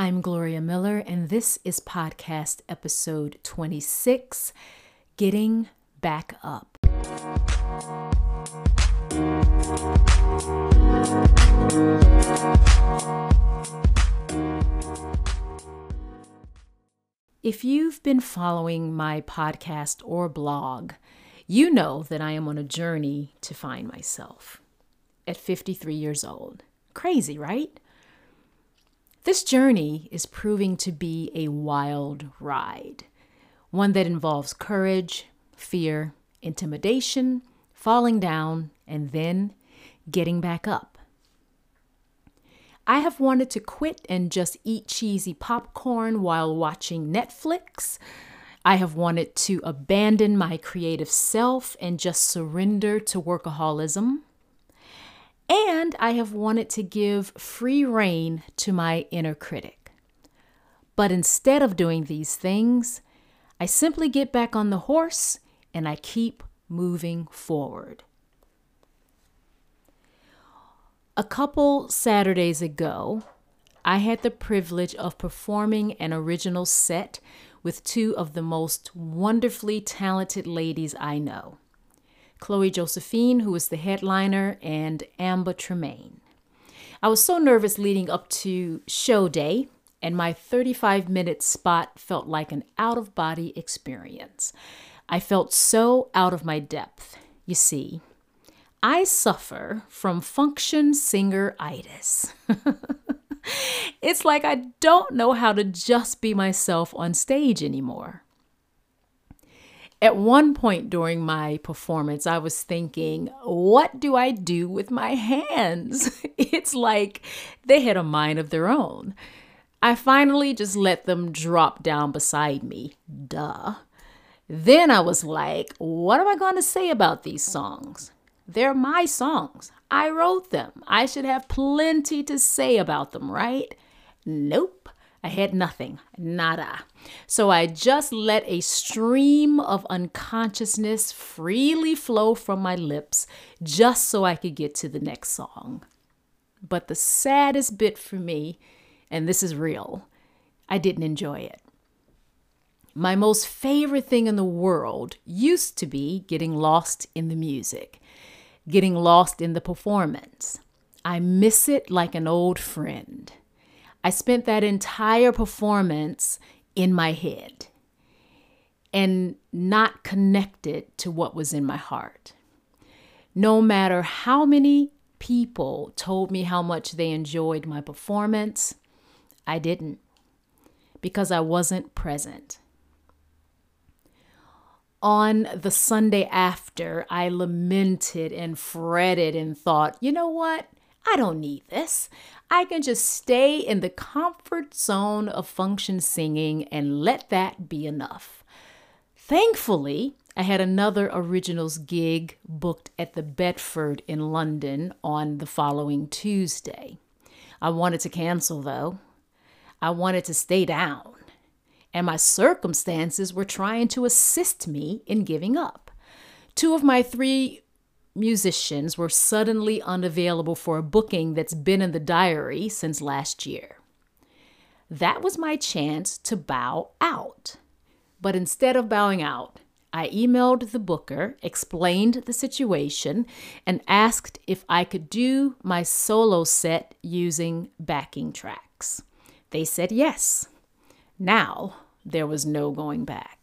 I'm Gloria Miller, and this is podcast episode 26 Getting Back Up. If you've been following my podcast or blog, you know that I am on a journey to find myself at 53 years old. Crazy, right? This journey is proving to be a wild ride, one that involves courage, fear, intimidation, falling down, and then getting back up. I have wanted to quit and just eat cheesy popcorn while watching Netflix. I have wanted to abandon my creative self and just surrender to workaholism. And I have wanted to give free rein to my inner critic. But instead of doing these things, I simply get back on the horse and I keep moving forward. A couple Saturdays ago, I had the privilege of performing an original set with two of the most wonderfully talented ladies I know. Chloe Josephine, who was the headliner, and Amber Tremaine. I was so nervous leading up to show day, and my 35 minute spot felt like an out of body experience. I felt so out of my depth. You see, I suffer from function singer itis. it's like I don't know how to just be myself on stage anymore. At one point during my performance, I was thinking, what do I do with my hands? It's like they had a mind of their own. I finally just let them drop down beside me. Duh. Then I was like, what am I going to say about these songs? They're my songs. I wrote them. I should have plenty to say about them, right? Nope. I had nothing, nada. So I just let a stream of unconsciousness freely flow from my lips just so I could get to the next song. But the saddest bit for me, and this is real, I didn't enjoy it. My most favorite thing in the world used to be getting lost in the music, getting lost in the performance. I miss it like an old friend. I spent that entire performance in my head and not connected to what was in my heart. No matter how many people told me how much they enjoyed my performance, I didn't because I wasn't present. On the Sunday after, I lamented and fretted and thought, you know what? I don't need this. I can just stay in the comfort zone of function singing and let that be enough. Thankfully, I had another originals gig booked at the Bedford in London on the following Tuesday. I wanted to cancel though. I wanted to stay down. And my circumstances were trying to assist me in giving up. Two of my three musicians were suddenly unavailable for a booking that's been in the diary since last year. That was my chance to bow out. But instead of bowing out, I emailed the booker, explained the situation, and asked if I could do my solo set using backing tracks. They said yes. Now there was no going back.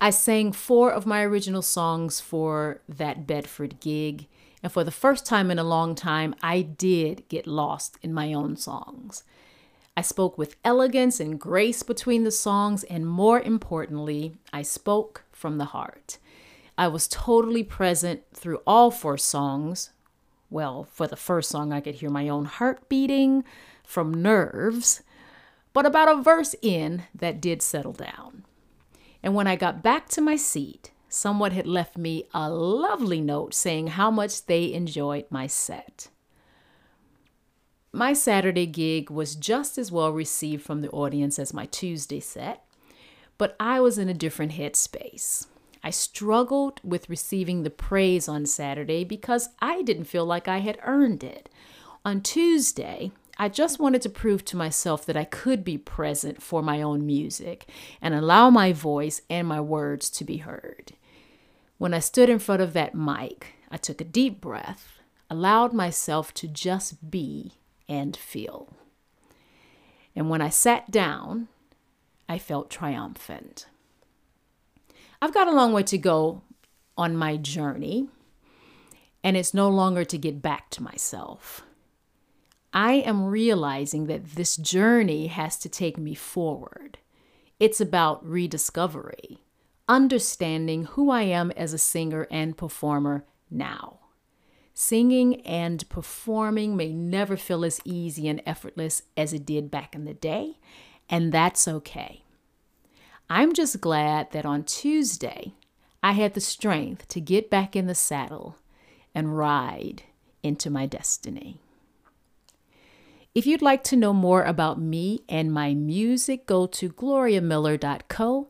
I sang four of my original songs for that Bedford gig, and for the first time in a long time, I did get lost in my own songs. I spoke with elegance and grace between the songs, and more importantly, I spoke from the heart. I was totally present through all four songs. Well, for the first song, I could hear my own heart beating from nerves, but about a verse in, that did settle down. And when I got back to my seat, someone had left me a lovely note saying how much they enjoyed my set. My Saturday gig was just as well received from the audience as my Tuesday set, but I was in a different headspace. I struggled with receiving the praise on Saturday because I didn't feel like I had earned it. On Tuesday, I just wanted to prove to myself that I could be present for my own music and allow my voice and my words to be heard. When I stood in front of that mic, I took a deep breath, allowed myself to just be and feel. And when I sat down, I felt triumphant. I've got a long way to go on my journey, and it's no longer to get back to myself. I am realizing that this journey has to take me forward. It's about rediscovery, understanding who I am as a singer and performer now. Singing and performing may never feel as easy and effortless as it did back in the day, and that's okay. I'm just glad that on Tuesday, I had the strength to get back in the saddle and ride into my destiny. If you'd like to know more about me and my music, go to gloriamiller.co.uk.